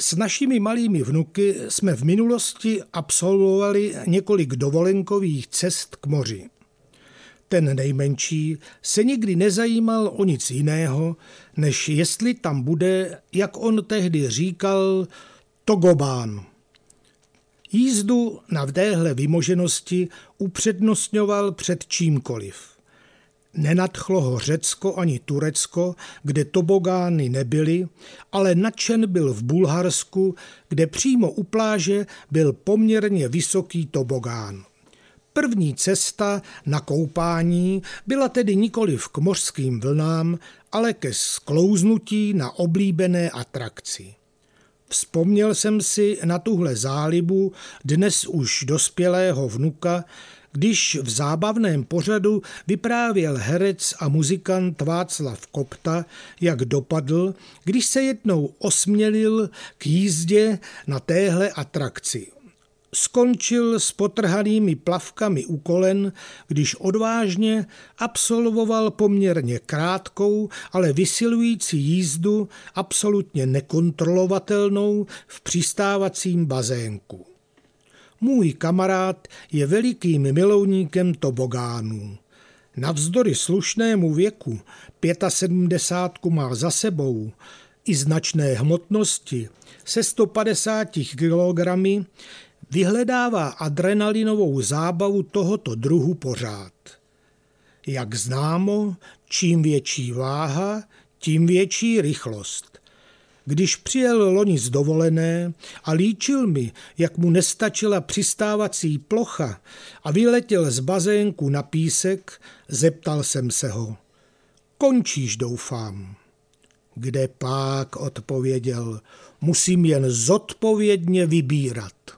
S našimi malými vnuky jsme v minulosti absolvovali několik dovolenkových cest k moři. Ten nejmenší se nikdy nezajímal o nic jiného, než jestli tam bude, jak on tehdy říkal, togobán. Jízdu na téhle vymoženosti upřednostňoval před čímkoliv. Nenadchlo ho Řecko ani Turecko, kde tobogány nebyly, ale nadšen byl v Bulharsku, kde přímo u pláže byl poměrně vysoký tobogán. První cesta na koupání byla tedy nikoli k mořským vlnám, ale ke sklouznutí na oblíbené atrakci. Vzpomněl jsem si na tuhle zálibu dnes už dospělého vnuka, když v zábavném pořadu vyprávěl herec a muzikant Václav Kopta, jak dopadl, když se jednou osmělil k jízdě na téhle atrakci. Skončil s potrhanými plavkami u kolen, když odvážně absolvoval poměrně krátkou, ale vysilující jízdu, absolutně nekontrolovatelnou v přistávacím bazénku. Můj kamarád je velikým milovníkem tobogánů. Navzdory slušnému věku, 75 má za sebou, i značné hmotnosti, se 150 kilogramy, vyhledává adrenalinovou zábavu tohoto druhu pořád. Jak známo, čím větší váha, tím větší rychlost. Když přijel loni z dovolené a líčil mi, jak mu nestačila přistávací plocha a vyletěl z bazénku na písek, zeptal jsem se ho. Končíš, doufám. Kde pák, odpověděl, musím jen zodpovědně vybírat.